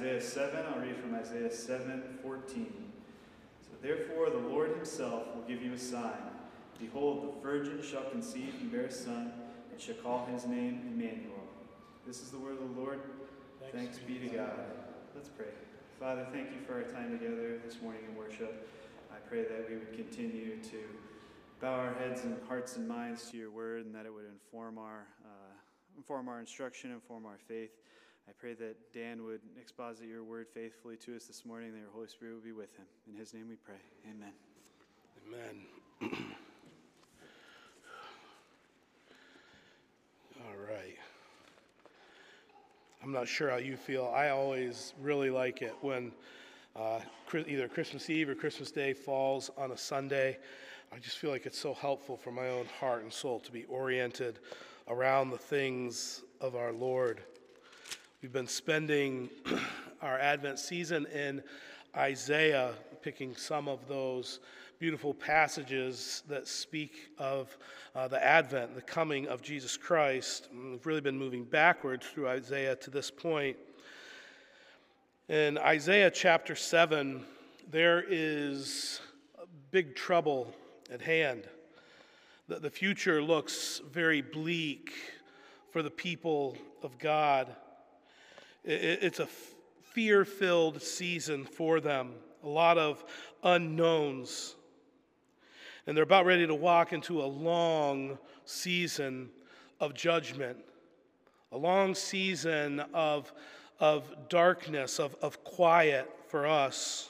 Isaiah 7. I'll read from Isaiah 7 14. So therefore, the Lord himself will give you a sign. Behold, the virgin shall conceive and bear a son, and shall call his name Emmanuel. This is the word of the Lord. Thanks, Thanks be to God. Let's pray. Father, thank you for our time together this morning in worship. I pray that we would continue to bow our heads and hearts and minds to your word and that it would inform our, uh, inform our instruction, inform our faith. I pray that Dan would exposit your word faithfully to us this morning, that your Holy Spirit would be with him. In his name we pray. Amen. Amen. All right. I'm not sure how you feel. I always really like it when uh, either Christmas Eve or Christmas Day falls on a Sunday. I just feel like it's so helpful for my own heart and soul to be oriented around the things of our Lord. We've been spending our Advent season in Isaiah, picking some of those beautiful passages that speak of uh, the advent, the coming of Jesus Christ. We've really been moving backwards through Isaiah to this point. In Isaiah chapter 7, there is big trouble at hand. The, the future looks very bleak for the people of God. It's a fear filled season for them, a lot of unknowns. And they're about ready to walk into a long season of judgment, a long season of, of darkness, of, of quiet for us.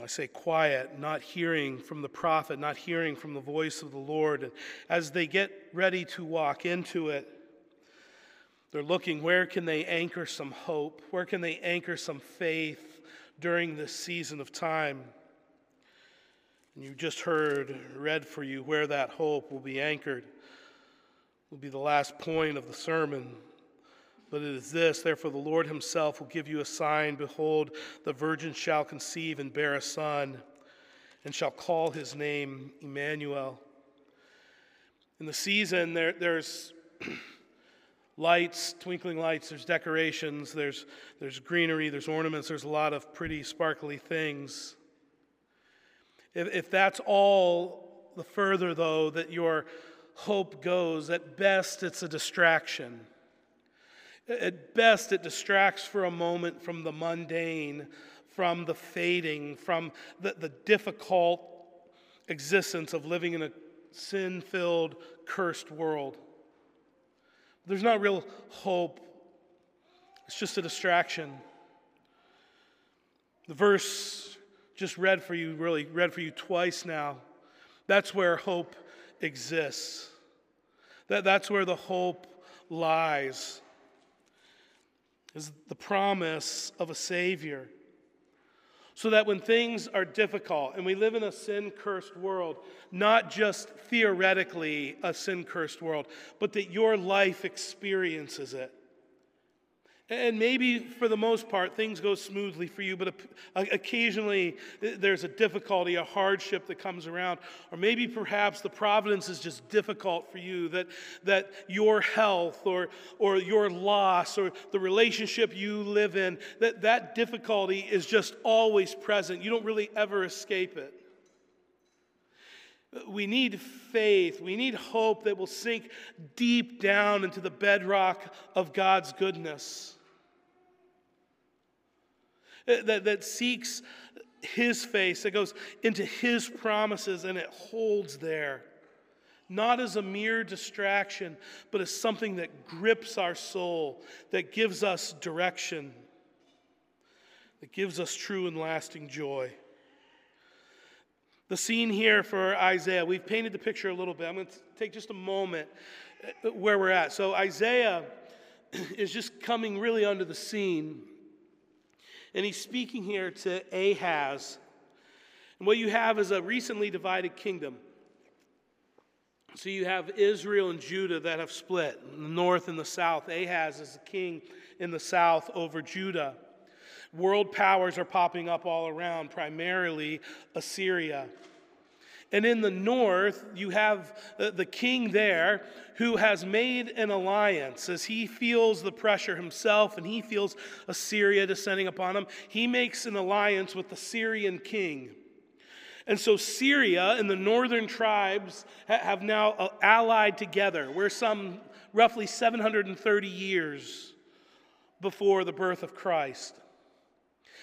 I say quiet, not hearing from the prophet, not hearing from the voice of the Lord. And as they get ready to walk into it, they're looking where can they anchor some hope? Where can they anchor some faith during this season of time? And you just heard read for you where that hope will be anchored. Will be the last point of the sermon. But it is this therefore, the Lord himself will give you a sign. Behold, the virgin shall conceive and bear a son, and shall call his name Emmanuel. In the season, there, there's lights, twinkling lights, there's decorations, there's, there's greenery, there's ornaments, there's a lot of pretty, sparkly things. If, if that's all the further, though, that your hope goes, at best it's a distraction. At best, it distracts for a moment from the mundane, from the fading, from the, the difficult existence of living in a sin filled, cursed world. There's not real hope, it's just a distraction. The verse just read for you, really read for you twice now. That's where hope exists. That, that's where the hope lies, is the promise of a Savior. So that when things are difficult, and we live in a sin cursed world, not just theoretically a sin cursed world, but that your life experiences it. And maybe for the most part, things go smoothly for you, but occasionally uh, there's a difficulty, a hardship that comes around. Or maybe perhaps the providence is just difficult for you, that, that your health or, or your loss or the relationship you live in, that that difficulty is just always present. You don't really ever escape it. We need faith. We need hope that will sink deep down into the bedrock of God's goodness. Uh, that, that seeks his face, that goes into his promises and it holds there. Not as a mere distraction, but as something that grips our soul, that gives us direction, that gives us true and lasting joy. The scene here for Isaiah, we've painted the picture a little bit. I'm going to take just a moment uh, where we're at. So, Isaiah is just coming really under the scene and he's speaking here to Ahaz. And what you have is a recently divided kingdom. So you have Israel and Judah that have split, the north and the south. Ahaz is the king in the south over Judah. World powers are popping up all around, primarily Assyria. And in the north, you have the king there who has made an alliance as he feels the pressure himself and he feels Assyria descending upon him. He makes an alliance with the Syrian king. And so Syria and the northern tribes have now uh, allied together. We're some roughly 730 years before the birth of Christ.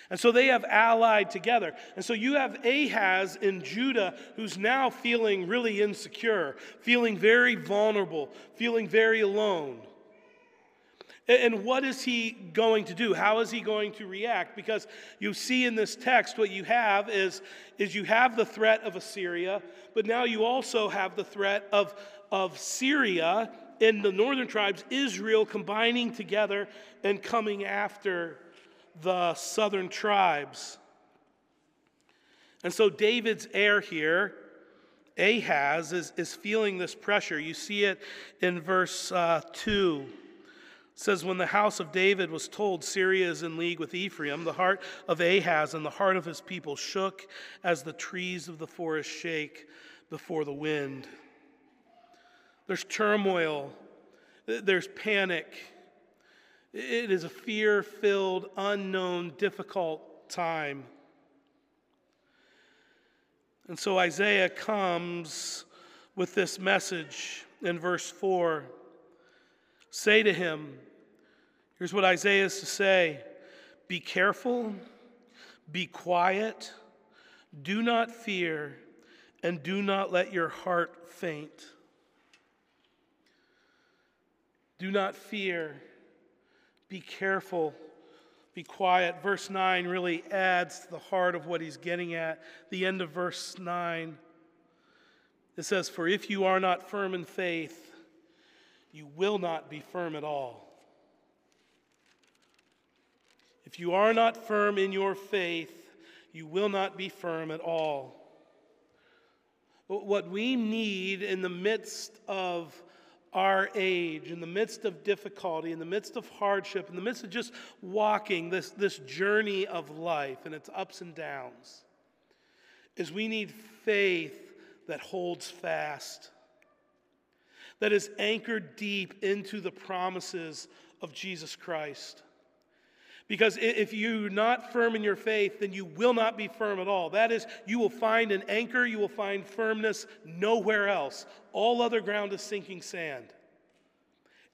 And so they have allied together. And so you have Ahaz in Judah who's now feeling really insecure, feeling very vulnerable, feeling very alone. And what is he going to do? How is he going to react? Because you see in this text, what you have is, is you have the threat of Assyria, but now you also have the threat of, of Syria in the northern tribes, Israel combining together and coming after the southern tribes. And so David's heir here, Ahaz, is, is feeling this pressure. You see it in verse uh, 2. It says, When the house of David was told Syria is in league with Ephraim, the heart of Ahaz and the heart of his people shook as the trees of the forest shake before the wind. There's turmoil, there's panic. It is a fear filled, unknown, difficult time. And so Isaiah comes with this message in verse 4. Say to him, here's what Isaiah is to say Be careful, be quiet, do not fear, and do not let your heart faint. Do not fear. Be careful. Be quiet. Verse 9 really adds to the heart of what he's getting at. The end of verse 9. It says, For if you are not firm in faith, you will not be firm at all. If you are not firm in your faith, you will not be firm at all. What we need in the midst of our age, in the midst of difficulty, in the midst of hardship, in the midst of just walking this, this journey of life and its ups and downs, is we need faith that holds fast, that is anchored deep into the promises of Jesus Christ. Because if you're not firm in your faith, then you will not be firm at all. That is, you will find an anchor, you will find firmness nowhere else. All other ground is sinking sand.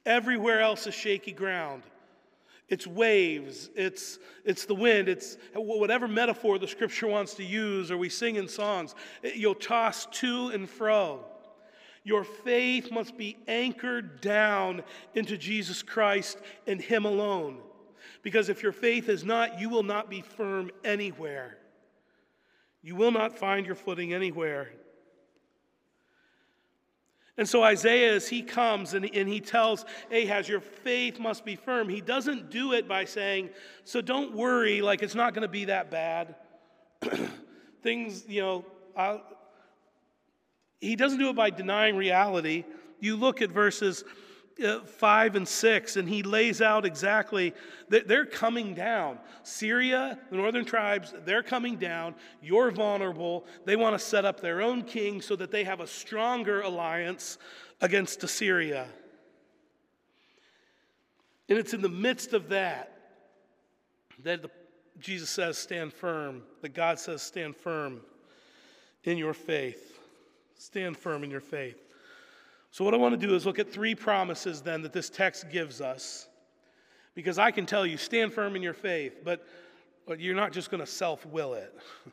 Everywhere else is shaky ground. It's waves, it's, it's the wind, it's whatever metaphor the scripture wants to use or we sing in songs. Eh, You'll toss to and fro. Your faith must be anchored down into Jesus Christ and Him alone. Because if your faith is not, you will not be firm anywhere. You will not find your footing anywhere. And so Isaiah, as he comes and, and he tells Ahaz, Your faith must be firm, he doesn't do it by saying, So don't worry, like it's not going to be that bad. Things, you know, I'll... he doesn't do it by denying reality. You look at verses Uh, 5 and 6, and he lays out exactly that they're coming down. Syria, the northern tribes, they're coming down. You're vulnerable. They want to set up their own king so that they have a stronger alliance against Assyria. And it's in the midst of that that the, Jesus says, Stand firm, that God says, Stand firm in your faith. Stand firm in your faith. So, what I want to do is look at three promises then that this text gives us. Because I can tell you, stand firm in your faith, but, but you're not just going to self will it.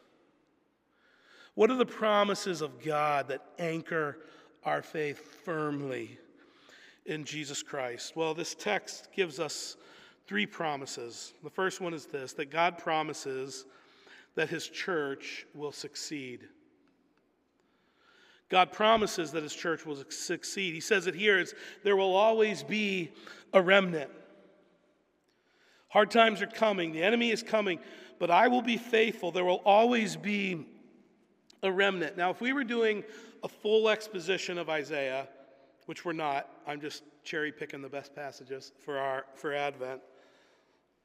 what are the promises of God that anchor our faith firmly in Jesus Christ? Well, this text gives us three promises. The first one is this that God promises that his church will succeed. God promises that his church will succeed. He says it here there will always be a remnant. Hard times are coming, the enemy is coming, but I will be faithful. There will always be a remnant. Now, if we were doing a full exposition of Isaiah, which we're not, I'm just cherry picking the best passages for our for Advent.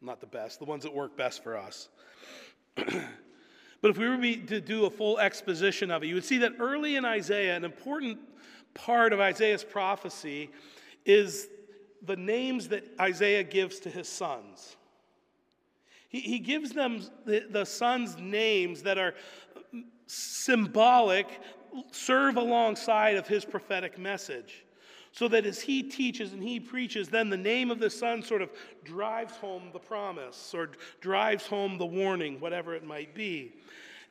Not the best, the ones that work best for us. But if we were to do a full exposition of it, you would see that early in Isaiah, an important part of Isaiah's prophecy is the names that Isaiah gives to his sons. He, he gives them the, the sons' names that are symbolic, serve alongside of his prophetic message. So that as he teaches and he preaches, then the name of the son sort of drives home the promise or drives home the warning, whatever it might be.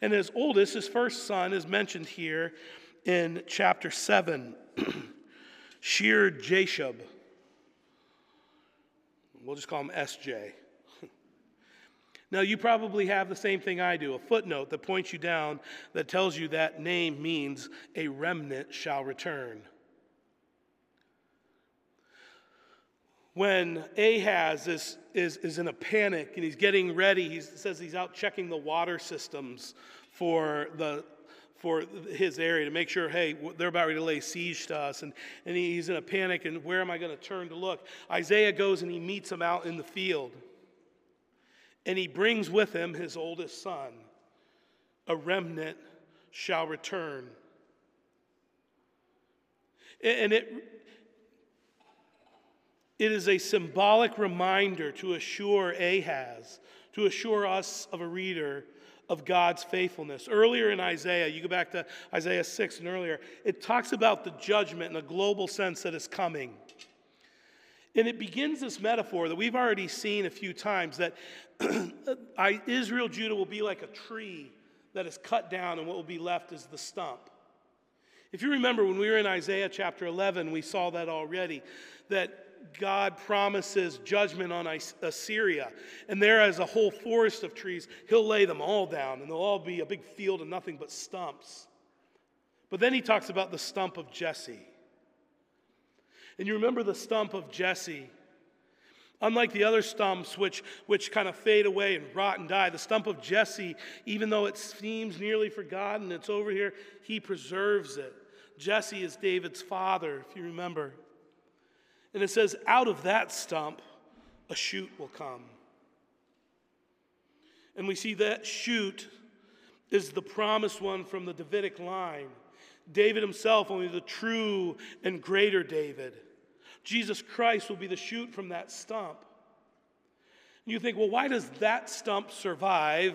And his oldest, his first son, is mentioned here in chapter 7, Shear Jashub. We'll just call him SJ. now, you probably have the same thing I do a footnote that points you down that tells you that name means a remnant shall return. When Ahaz is, is, is in a panic and he's getting ready, he says he's out checking the water systems for the for his area to make sure, hey, they're about ready to lay siege to us. And, and he's in a panic, and where am I going to turn to look? Isaiah goes and he meets him out in the field. And he brings with him his oldest son. A remnant shall return. And it, it is a symbolic reminder to assure Ahaz, to assure us of a reader of God's faithfulness. Earlier in Isaiah, you go back to Isaiah 6 and earlier, it talks about the judgment in a global sense that is coming. And it begins this metaphor that we've already seen a few times that Israel, Judah will be like a tree that is cut down, and what will be left is the stump. If you remember when we were in Isaiah chapter 11, we saw that already, that God promises judgment on Assyria. And there, as a whole forest of trees, he'll lay them all down, and they'll all be a big field of nothing but stumps. But then he talks about the stump of Jesse. And you remember the stump of Jesse. Unlike the other stumps, which, which kind of fade away and rot and die, the stump of Jesse, even though it seems nearly forgotten, it's over here, he preserves it. Jesse is David's father, if you remember. And it says, out of that stump, a shoot will come. And we see that shoot is the promised one from the Davidic line. David himself, only the true and greater David. Jesus Christ will be the shoot from that stump. And you think, well, why does that stump survive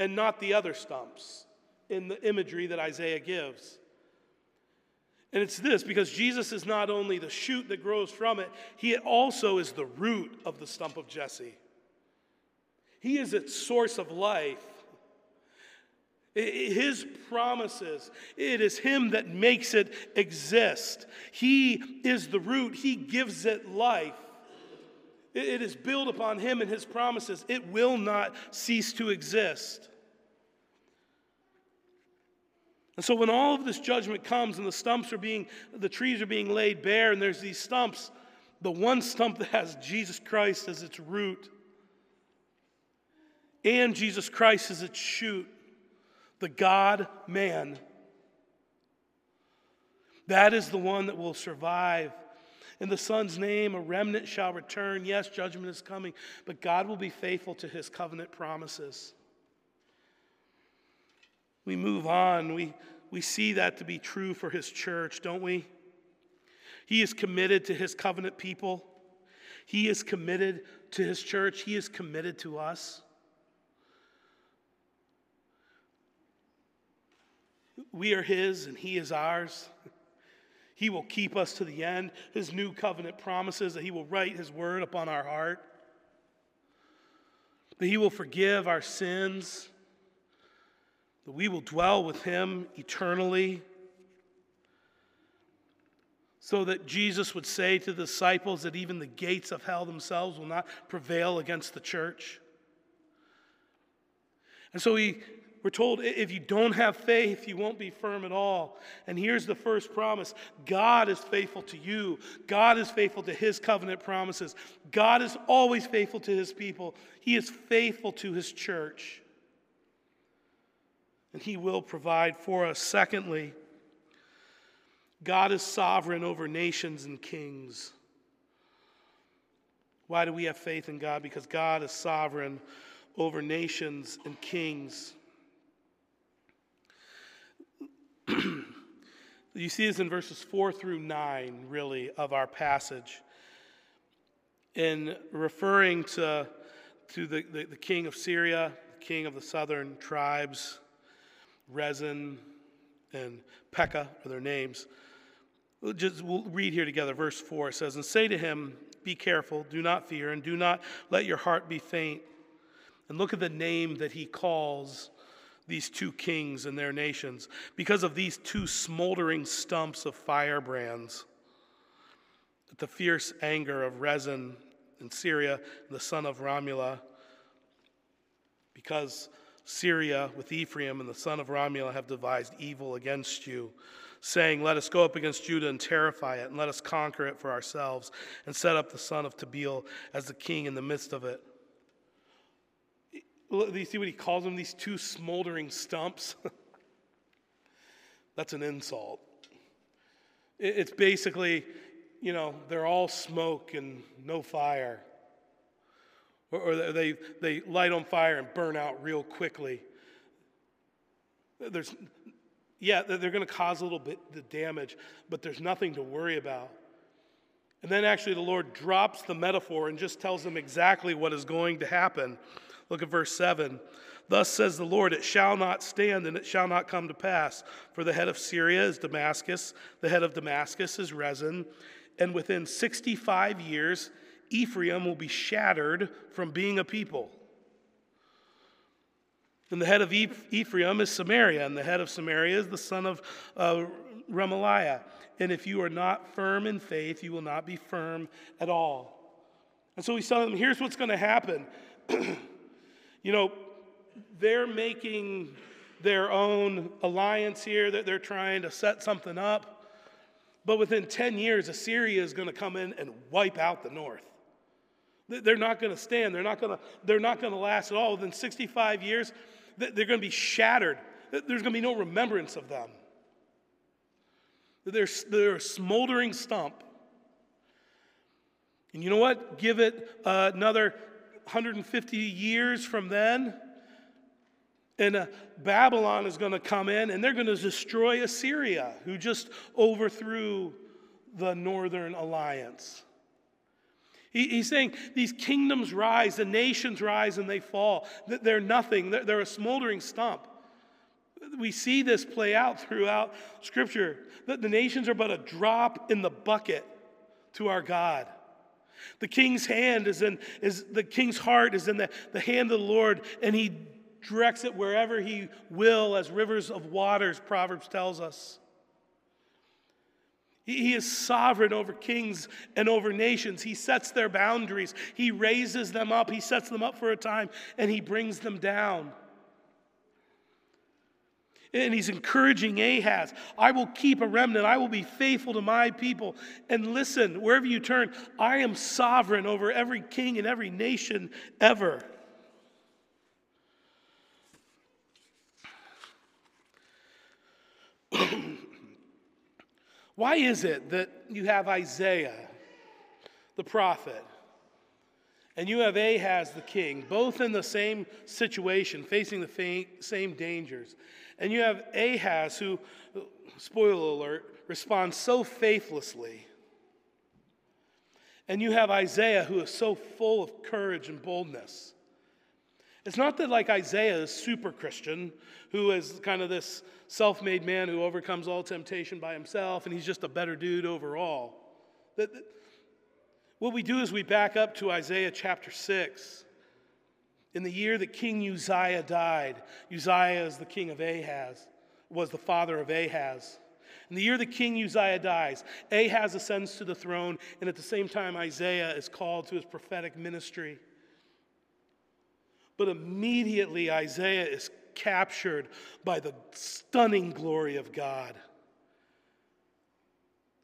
and not the other stumps in the imagery that Isaiah gives? And it's this because Jesus is not only the shoot that grows from it, he also is the root of the stump of Jesse. He is its source of life. His promises, it is Him that makes it exist. He is the root, He gives it life. It is built upon Him and His promises. It will not cease to exist. And so when all of this judgment comes and the stumps are being, the trees are being laid bare, and there's these stumps, the one stump that has Jesus Christ as its root, and Jesus Christ as its shoot, the God man, that is the one that will survive. In the Son's name, a remnant shall return. Yes, judgment is coming, but God will be faithful to his covenant promises we move on, we, we see that to be true for his church, don't we? He is committed to his covenant people. He is committed to his church. He is committed to us. We are his and he is ours. He will keep us to the end. His new covenant promises that he will write his word upon our heart, that he will forgive our sins that we will dwell with him eternally. So that Jesus would say to the disciples that even the gates of hell themselves will not prevail against the church. And so we, we're told if you don't have faith, you won't be firm at all. And here's the first promise God is faithful to you, God is faithful to his covenant promises. God is always faithful to his people, he is faithful to his church and He will provide for us. Secondly, God is sovereign over nations and kings. Why do we have faith in God? Because God is sovereign over nations and kings. you see this in verses 4 through 9, really, of our passage. In referring to, to the, the, the king of Syria, the king of the southern tribes, Rezin and Pekah are their names. We'll just we'll read here together. Verse 4 says, And say to him, Be careful, do not fear, and do not let your heart be faint. And look at the name that he calls these two kings and their nations because of these two smoldering stumps of firebrands. The fierce anger of Rezin in Syria, the son of Remaliah, because Syria with Ephraim and the son of Remaliah have devised evil against you, saying, Let us go up against Judah and terrify it, and let us conquer it for ourselves, and set up the son of Tabeel as the king in the midst of it. You see what he calls them? These two smoldering stumps? That's an insult. It's basically, you know, they're all smoke and no fire. Or they, they light on fire and burn out real quickly. There's, yeah, they're going to cause a little bit the damage, but there's nothing to worry about. And then actually, the Lord drops the metaphor and just tells them exactly what is going to happen. Look at verse 7. Thus says the Lord, it shall not stand and it shall not come to pass. For the head of Syria is Damascus, the head of Damascus is Rezin, and within 65 years, Ephraim will be shattered from being a people. And the head of Ephraim is Samaria, and the head of Samaria is the son of uh, Remaliah. And if you are not firm in faith, you will not be firm at all. And so he's telling them here's what's going to happen. you know, they're making their own alliance here, that they're trying to set something up. But within 10 years, Assyria is going to come in and wipe out the north. They're not going to stand. They're not going to, they're not going to last at all. Within 65 years, they're going to be shattered. There's going to be no remembrance of them. They're, they're a smoldering stump. And you know what? Give it uh, another 150 years from then, and uh, Babylon is going to come in and they're going to destroy Assyria, who just overthrew the northern alliance. He, he's saying these kingdoms rise, the nations rise, and they fall. They're nothing, they're, they're a smoldering stump. We see this play out throughout Scripture that the nations are but a drop in the bucket to our God. The king's hand is in, is the king's heart is in the, the hand of the Lord, and he directs it wherever he will, as rivers of waters, Proverbs tells us. He is sovereign over kings and over nations. He sets their boundaries. He raises them up. He sets them up for a time and he brings them down. And he's encouraging Ahaz I will keep a remnant. I will be faithful to my people. And listen, wherever you turn, I am sovereign over every king and every nation ever. Why is it that you have Isaiah, the prophet, and you have Ahaz, the king, both in the same situation, facing the same dangers? And you have Ahaz, who, spoiler alert, responds so faithlessly. And you have Isaiah, who is so full of courage and boldness. It's not that, like, Isaiah is super Christian, who is kind of this self made man who overcomes all temptation by himself, and he's just a better dude overall. That, that, what we do is we back up to Isaiah chapter 6. In the year that King Uzziah died, Uzziah is the king of Ahaz, was the father of Ahaz. In the year that King Uzziah dies, Ahaz ascends to the throne, and at the same time, Isaiah is called to his prophetic ministry. But immediately, Isaiah is captured by the stunning glory of God. It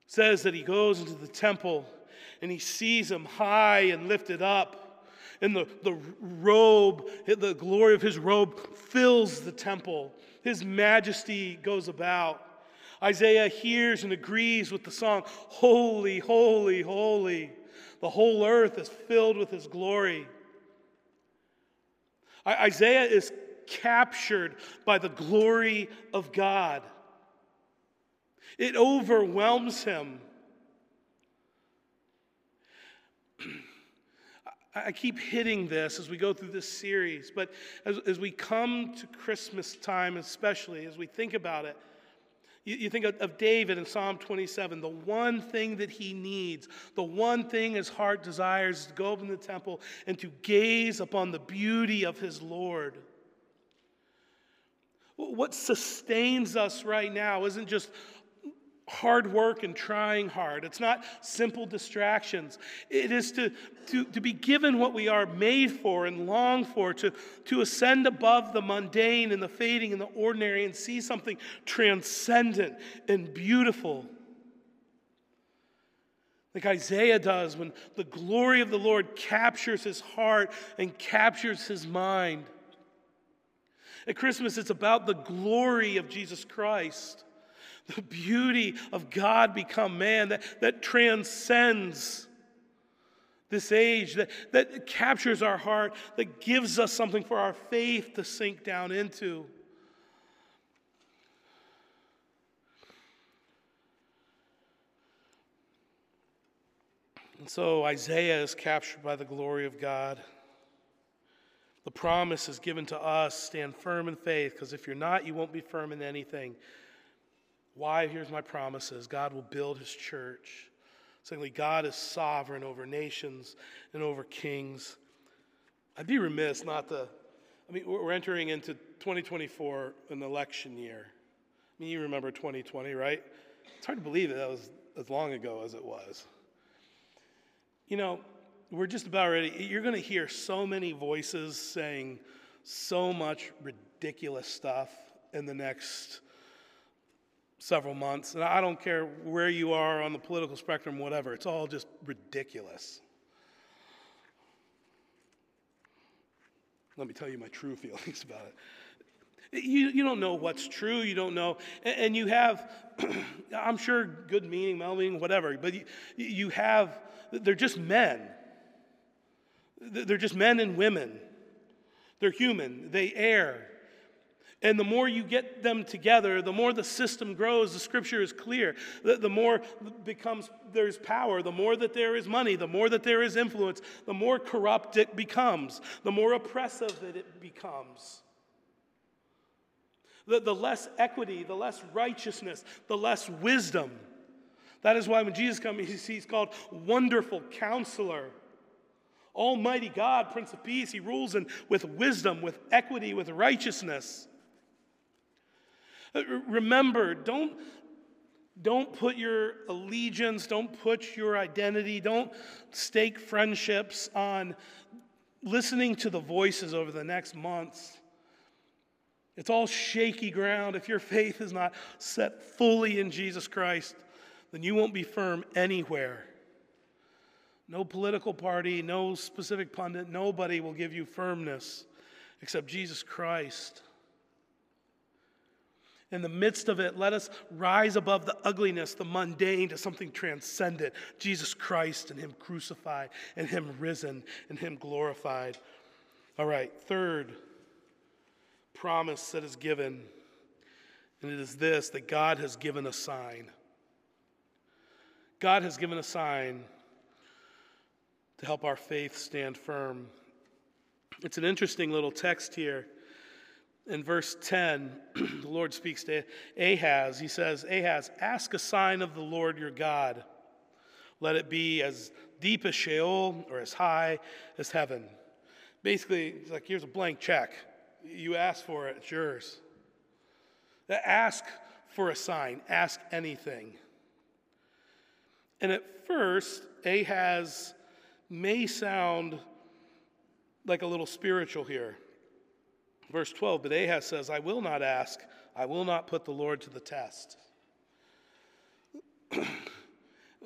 says that he goes into the temple and he sees him high and lifted up. And the, the robe, the glory of his robe fills the temple. His majesty goes about. Isaiah hears and agrees with the song, Holy, holy, holy. The whole earth is filled with his glory. Isaiah is captured by the glory of God. It overwhelms him. I keep hitting this as we go through this series, but as, as we come to Christmas time, especially as we think about it, you, you think of, of David in Psalm 27, the one thing that he needs, the one thing his heart desires is to go up in the temple and to gaze upon the beauty of his Lord. What sustains us right now isn't just hard work and trying hard. It's not simple distractions. It is to, to, to be given what we are made for and long for, to, to ascend above the mundane and the fading and the ordinary and see something transcendent and beautiful. Like Isaiah does when the glory of the Lord captures his heart and captures his mind. At Christmas, it's about the glory of Jesus Christ the beauty of God become man that, that transcends this age, that, that captures our heart, that gives us something for our faith to sink down into. And so Isaiah is captured by the glory of God. The promise is given to us stand firm in faith, because if you're not, you won't be firm in anything. Why? Here's my promises God will build his church. Secondly, God is sovereign over nations and over kings. I'd be remiss not to. I mean, we're entering into 2024, an election year. I mean, you remember 2020, right? It's hard to believe that that was as long ago as it was. You know, we're just about ready. You're going to hear so many voices saying so much ridiculous stuff in the next several months. And I don't care where you are on the political spectrum, whatever, it's all just ridiculous. Let me tell you my true feelings about it. You, you don't know what's true, you don't know, and, and you have, I'm sure, good meaning, well meaning, whatever, but you, you have, they're just men. They're just men and women. They're human, they err. And the more you get them together, the more the system grows. The scripture is clear. The, the more becomes there's power, the more that there is money, the more that there is influence, the more corrupt it becomes, the more oppressive that it becomes. The, the less equity, the less righteousness, the less wisdom. That is why when Jesus comes, he's, he's called Wonderful Counselor. Almighty God, Prince of Peace, He rules in, with wisdom, with equity, with righteousness. Uh, remember, don't, don't put your allegiance, don't put your identity, don't stake friendships on listening to the voices over the next months. It's all shaky ground. If your faith is not set fully in Jesus Christ, then you won't be firm anywhere. No political party, no specific pundit, nobody will give you firmness except Jesus Christ in the midst of it, let us rise above the ugliness, the mundane, to something transcendent Jesus Christ and Him crucified, and Him risen, and Him glorified. All right, third promise that is given, and it is this that God has given a sign. God has given a sign to help our faith stand firm. It's an interesting little text here in verse 10, the Lord speaks to Ahaz. He says, Ahaz, ask a sign of the Lord your God. Let it be as deep as Sheol or as high as heaven. Basically, it's like, here's a blank check. You ask for it, it's yours. Ask for a sign, ask anything. And at first, Ahaz may sound like a little spiritual here. Verse 12, but Ahaz says, I will not ask, I will not put the Lord to the test.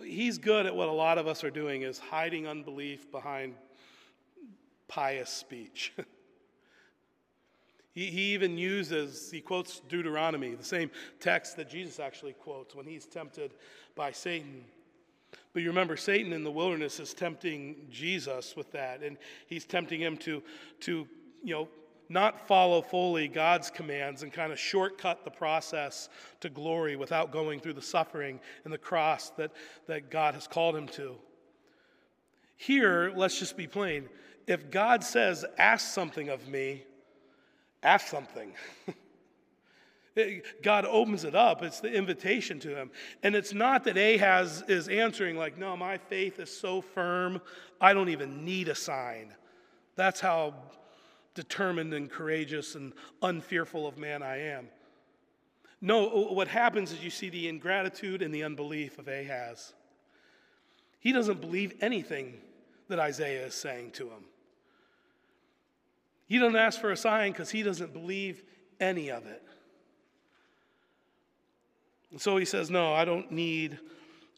He's good at what a lot of us are doing is hiding unbelief behind pious speech. he, he even uses, he quotes Deuteronomy, the same text that Jesus actually quotes when he's tempted by Satan. But you remember, Satan in the wilderness is tempting Jesus with that, and he's tempting him to, to you know, not follow fully God's commands and kind of shortcut the process to glory without going through the suffering and the cross that, that God has called him to. Here, let's just be plain. If God says, ask something of me, ask something. God opens it up. It's the invitation to him. And it's not that Ahaz is answering, like, no, my faith is so firm, I don't even need a sign. That's how determined and courageous and unfearful of man I am. No, what happens is you see the ingratitude and the unbelief of Ahaz. He doesn't believe anything that Isaiah is saying to him. He doesn't ask for a sign because he doesn't believe any of it. And so he says, No, I don't need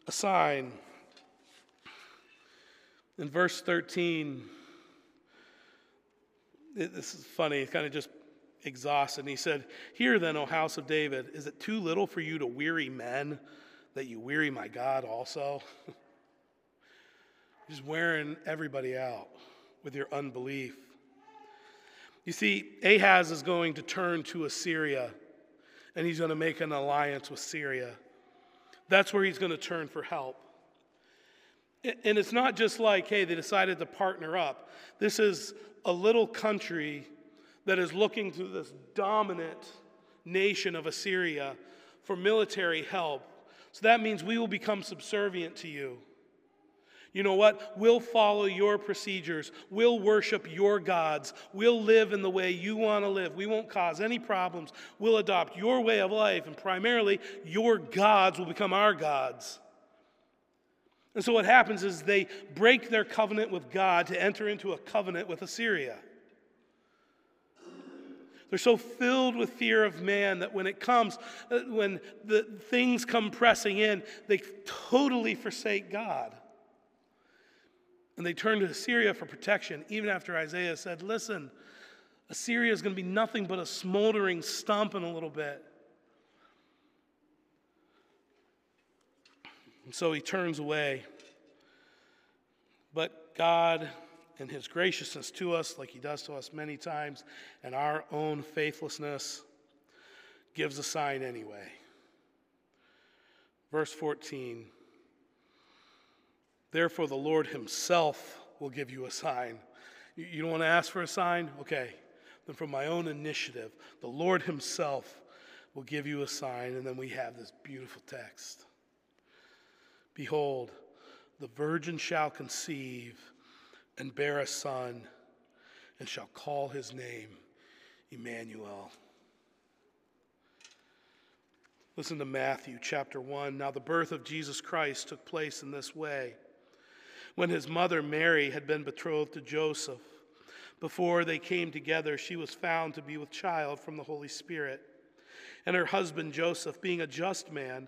a sign. In verse 13, it, this is funny, it's kind of just exhausted. And he said, Here then, O house of David, is it too little for you to weary men that you weary my God also? Just wearing everybody out with your unbelief. You see, Ahaz is going to turn to Assyria and he's going to make an alliance with Syria. That's where he's going to turn for help. And it's not just like, hey, they decided to partner up. This is a little country that is looking to this dominant nation of Assyria for military help. So that means we will become subservient to you. You know what? We'll follow your procedures. We'll worship your gods. We'll live in the way you want to live. We won't cause any problems. We'll adopt your way of life, and primarily, your gods will become our gods. And so what happens is they break their covenant with God to enter into a covenant with Assyria. They're so filled with fear of man that when it comes, uh, when the things come pressing in, they totally forsake God. And they turn to Assyria for protection, even after Isaiah said, Listen, Assyria is going to be nothing but a smoldering stump in a little bit. And so he turns away. But God, in his graciousness to us, like he does to us many times, and our own faithlessness, gives a sign anyway. Verse 14. Therefore, the Lord Himself will give you a sign. You don't want to ask for a sign? Okay. Then, from my own initiative, the Lord Himself will give you a sign. And then we have this beautiful text Behold, the virgin shall conceive and bear a son, and shall call his name Emmanuel. Listen to Matthew chapter 1. Now, the birth of Jesus Christ took place in this way when his mother Mary had been betrothed to Joseph. Before they came together, she was found to be with child from the Holy Spirit. And her husband Joseph, being a just man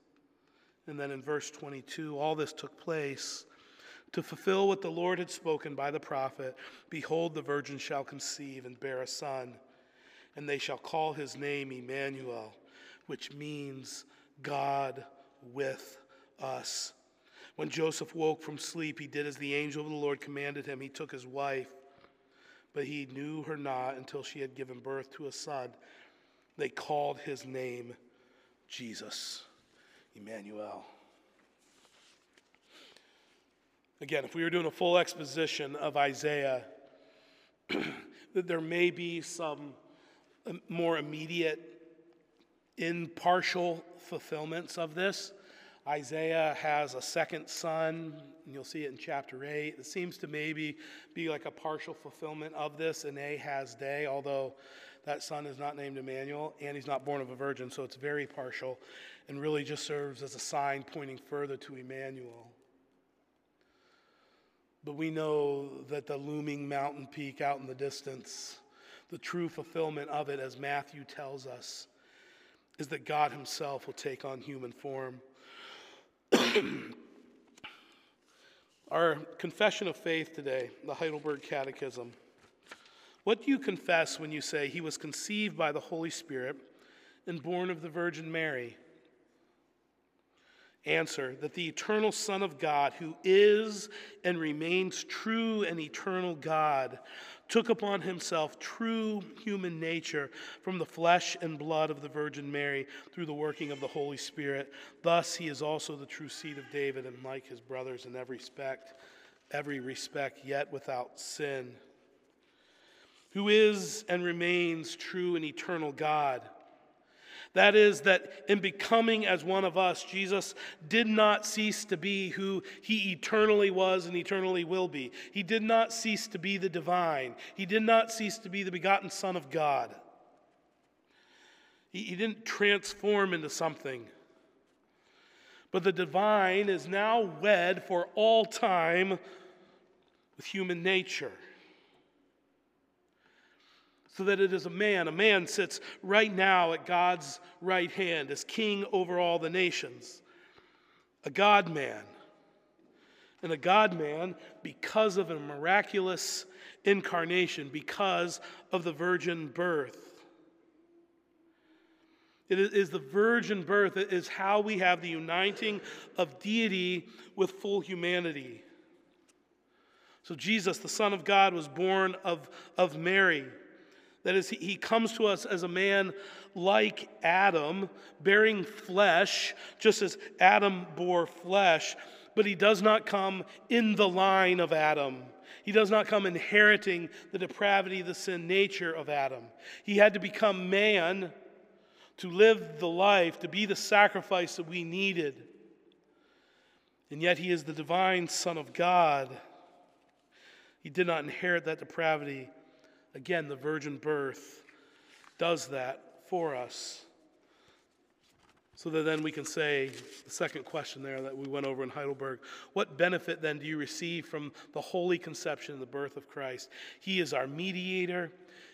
And then in verse 22, all this took place to fulfill what the Lord had spoken by the prophet Behold, the virgin shall conceive and bear a son, and they shall call his name Emmanuel, which means God with us. When Joseph woke from sleep, he did as the angel of the Lord commanded him. He took his wife, but he knew her not until she had given birth to a son. They called his name Jesus, Emmanuel. Again, if we were doing a full exposition of Isaiah, that there may be some um, more immediate, impartial fulfillments of this. Isaiah has a second son, and you'll see it in chapter 8. It seems to maybe be like a partial fulfillment of this in Ahaz's day, although that son is not named Emmanuel and he's not born of a virgin, so it's very partial and really just serves as a sign pointing further to Emmanuel. But we know that the looming mountain peak out in the distance, the true fulfillment of it, as Matthew tells us, is that God Himself will take on human form. Our confession of faith today, the Heidelberg Catechism. What do you confess when you say, He was conceived by the Holy Spirit and born of the Virgin Mary? Answer that the eternal Son of God, who is and remains true and eternal God, took upon himself true human nature from the flesh and blood of the Virgin Mary through the working of the Holy Spirit. Thus, he is also the true seed of David and like his brothers in every respect, every respect, yet without sin. Who is and remains true and eternal God that is, that in becoming as one of us, Jesus did not cease to be who he eternally was and eternally will be. He did not cease to be the divine, he did not cease to be the begotten Son of God. He, he didn't transform into something. But the divine is now wed for all time with human nature so that it is a man. A man sits right now at God's right hand as king over all the nations. A God man. And a God man because of a miraculous incarnation, because of the virgin birth. It is the virgin birth that is how we have the uniting of deity with full humanity. So, Jesus, the Son of God, was born of, of Mary. That is, he comes to us as a man like Adam, bearing flesh, just as Adam bore flesh, but he does not come in the line of Adam. He does not come inheriting the depravity, the sin nature of Adam. He had to become man to live the life, to be the sacrifice that we needed. And yet he is the divine Son of God. He did not inherit that depravity Again, the virgin birth does that for us. So that then we can say, the second question there that we went over in Heidelberg what benefit then do you receive from the holy conception and the birth of Christ? He is our mediator,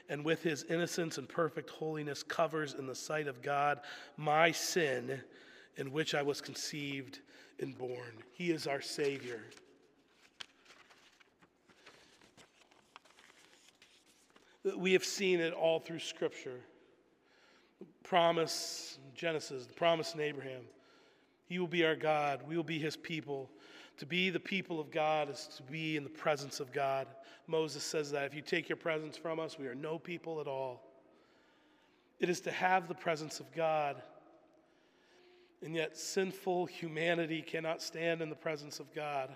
and with his innocence and perfect holiness covers in the sight of God my sin in which I was conceived and born. He is our Savior. We have seen it all through Scripture. Promise, Genesis, the promise in Abraham. He will be our God. We will be his people. To be the people of God is to be in the presence of God. Moses says that if you take your presence from us, we are no people at all. It is to have the presence of God. And yet, sinful humanity cannot stand in the presence of God.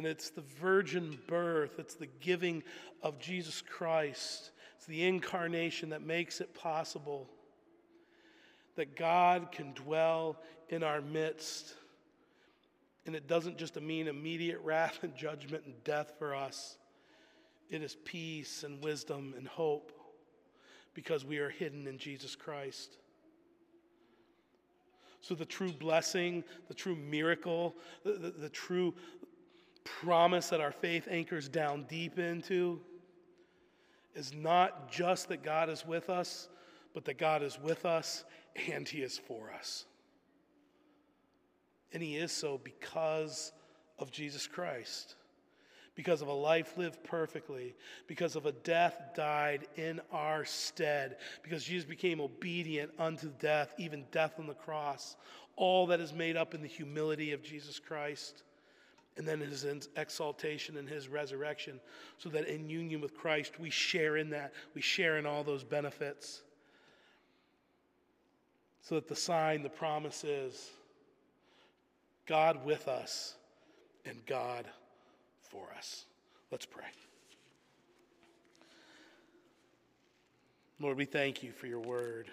And it's the virgin birth, it's the giving of Jesus Christ, it's the incarnation that makes it possible that God can dwell in our midst. And it doesn't just mean immediate wrath and judgment and death for us, it is peace and wisdom and hope because we are hidden in Jesus Christ. So, the true blessing, the true miracle, the, the, the true promise that our faith anchors down deep into is not just that God is with us, but that God is with us and He is for us. And He is so because of Jesus Christ, because of a life lived perfectly, because of a death died in our stead, because Jesus became obedient unto death, even death on the cross. All that is made up in the humility of Jesus Christ and then his exaltation and his resurrection, so that in union with Christ, we share in that. We share in all those benefits. So that the sign, the promise is God with us and God for us. Let's pray. Lord, we thank you for your word.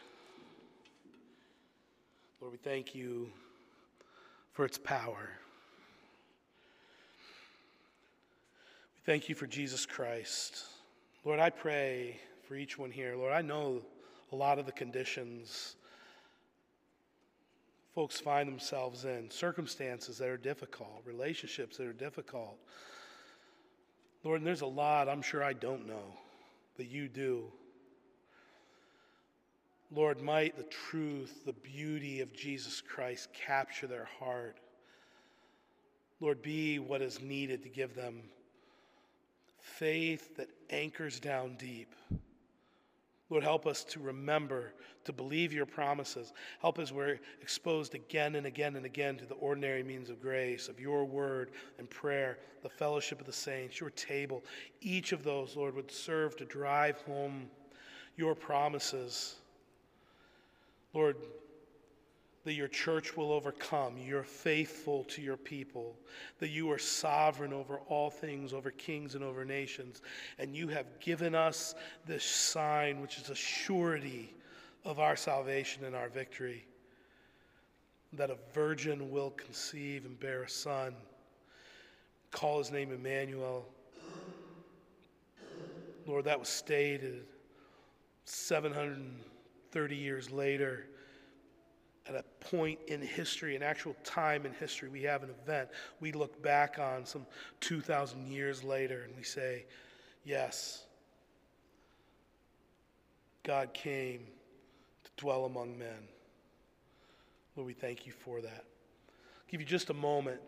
Lord, we thank you for its power. Thank you for Jesus Christ. Lord, I pray for each one here. Lord, I know a lot of the conditions folks find themselves in, circumstances that are difficult, relationships that are difficult. Lord, and there's a lot I'm sure I don't know that you do. Lord, might the truth, the beauty of Jesus Christ capture their heart. Lord, be what is needed to give them faith that anchors down deep. Lord, help us to remember to believe your promises. Help us we're exposed again and again and again to the ordinary means of grace, of your word and prayer, the fellowship of the saints, your table. Each of those, Lord, would serve to drive home your promises. Lord, that your church will overcome. You're faithful to your people, that you are sovereign over all things, over kings and over nations. And you have given us this sign, which is a surety of our salvation and our victory that a virgin will conceive and bear a son, call his name Emmanuel. Lord, that was stated 730 years later at a point in history, an actual time in history, we have an event we look back on some 2,000 years later and we say, yes, God came to dwell among men. Lord, we thank you for that. I'll give you just a moment